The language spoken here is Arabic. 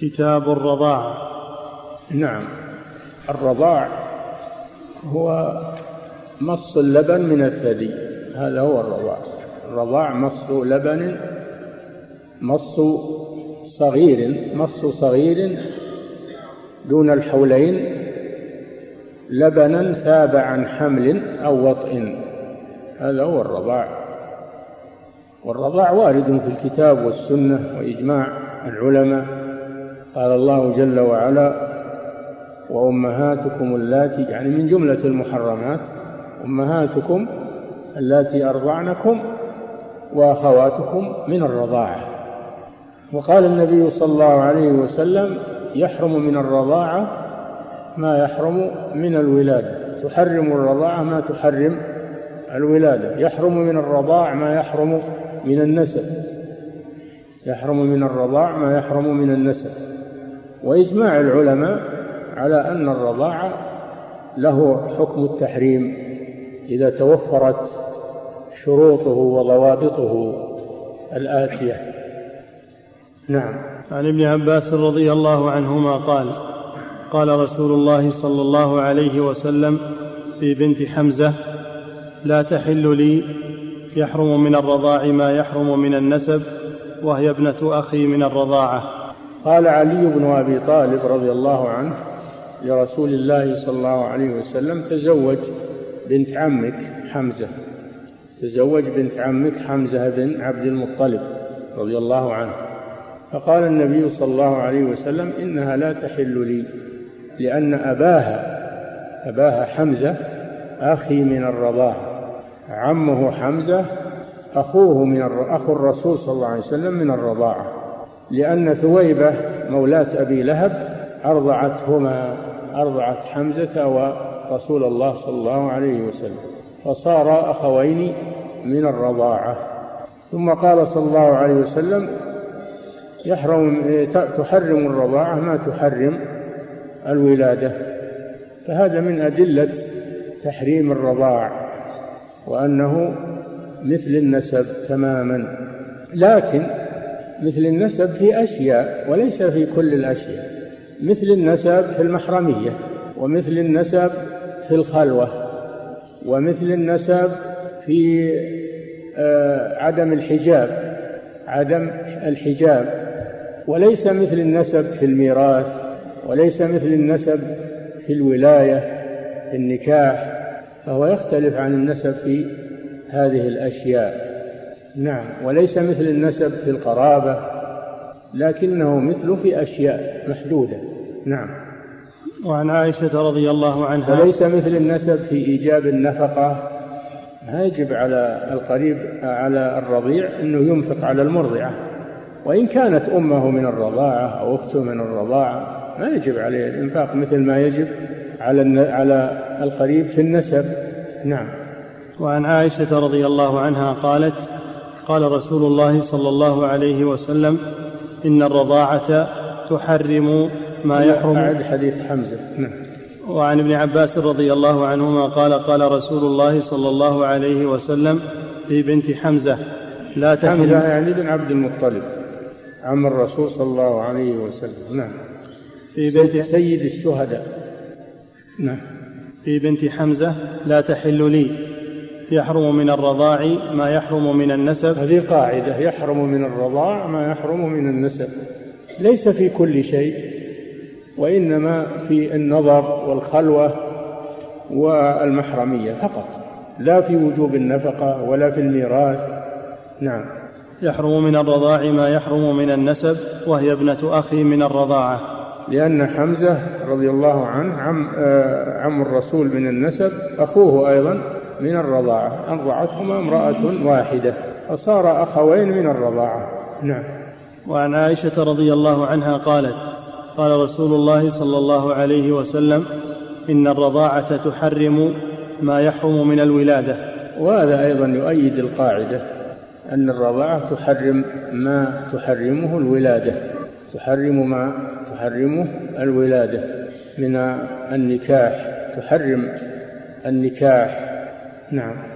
كتاب الرضاعة نعم. الرضاع هو مص اللبن من الثدي. هذا هو الرضاع. الرضاع مص لبن مص صغير مص صغير دون الحولين لبنا ثاب عن حمل أو وطئ. هذا هو الرضاع. والرضاع وارد في الكتاب والسنة وإجماع العلماء. قال الله جل وعلا وأمهاتكم اللاتي يعني من جملة المحرمات أمهاتكم اللاتي أرضعنكم وأخواتكم من الرضاعة. وقال النبي صلى الله عليه وسلم يحرم من الرضاعة ما يحرم من الولادة. تحرم الرضاعة ما تحرم الولادة. يحرم من الرضاع ما يحرم من النسب. يحرم من الرضاع ما يحرم من النسب. وإجماع العلماء على أن الرضاعة له حكم التحريم إذا توفرت شروطه وضوابطه الآتية. نعم. عن ابن عباس رضي الله عنهما قال قال رسول الله صلى الله عليه وسلم في بنت حمزة لا تحل لي يحرم من الرضاع ما يحرم من النسب وهي ابنة أخي من الرضاعة. قال علي بن أبي طالب رضي الله عنه لرسول الله صلى الله عليه وسلم تزوج بنت عمك حمزة. تزوج بنت عمك حمزة بن عبد المطلب رضي الله عنه. فقال النبي صلى الله عليه وسلم إنها لا تحل لي لأن أباها أباها حمزة أخي من الرضاعة عمه حمزة أخوه من أخو الرسول صلى الله عليه وسلم من الرضاعة لأن ثويبة مولاة أبي لهب أرضعتهما أرضعت حمزة ورسول الله صلى الله عليه وسلم فصار أخوين من الرضاعة. ثم قال صلى الله عليه وسلم يحرم تحرم الرضاعة ما تحرم الولادة. فهذا من أدلة تحريم الرضاع وأنه مثل النسب تماما. لكن مثل النسب في أشياء وليس في كل الأشياء. مثل النسب في المحرمية ومثل النسب في الخلوة ومثل النسب في آه، عدم الحجاب عدم الحجاب. وليس مثل النسب في الميراث وليس مثل النسب في الولاية في النكاح. فهو يختلف عن النسب في هذه الأشياء. نعم وليس مثل النسب في القرابة لكنه مثله في أشياء محدودة. نعم. وعن عائشة رضي الله عنها. وليس مثل النسب في إيجاب النفقة. ما يجب على القريب على الرضيع أنه ينفق على المرضعة. وإن كانت أمه من الرضاعة أو أخته من الرضاعة ما يجب عليه الإنفاق مثل ما يجب على على القريب في النسب. نعم. وعن عائشة رضي الله عنها قالت قال رسول الله صلى الله عليه وسلم إن الرضاعة تحرم ما يحرم. أعد حديث حمزة. نعم. وعن ابن عباس رضي الله عنهما قال قال رسول الله صلى الله عليه وسلم في بنت حمزة لا تحل حمزة يعني بن عبد المطلب عم الرسول صلى الله عليه وسلم. نعم. في بنت سيد الشهداء. نعم. في بنت حمزة لا تحل لي. يحرم من الرضاع ما يحرم من النسب. هذه قاعدة يحرم من الرضاع ما يحرم من النسب. ليس في كل شيء وإنما في النظر والخلوة والمحرمية فقط. لا في وجوب النفقة ولا في الميراث. نعم. يحرم من الرضاع ما يحرم من النسب وهي ابنة أخي من الرضاعة. لأن حمزة رضي الله عنه عم, آه، عم الرسول من النسب أخوه أيضا من الرضاعة. أرضعتهما امرأة واحدة. فصار أخوين من الرضاعة. نعم. وعن عائشة رضي الله عنها قالت قال رسول الله صلى الله عليه وسلم إن الرضاعة تحرم ما يحرم من الولادة. وهذا أيضا يؤيد القاعدة أن الرضاعة تحرم ما تحرمه الولادة. تحرم ما تحرمه الولادة. من النكاح. تحرم النكاح. نعم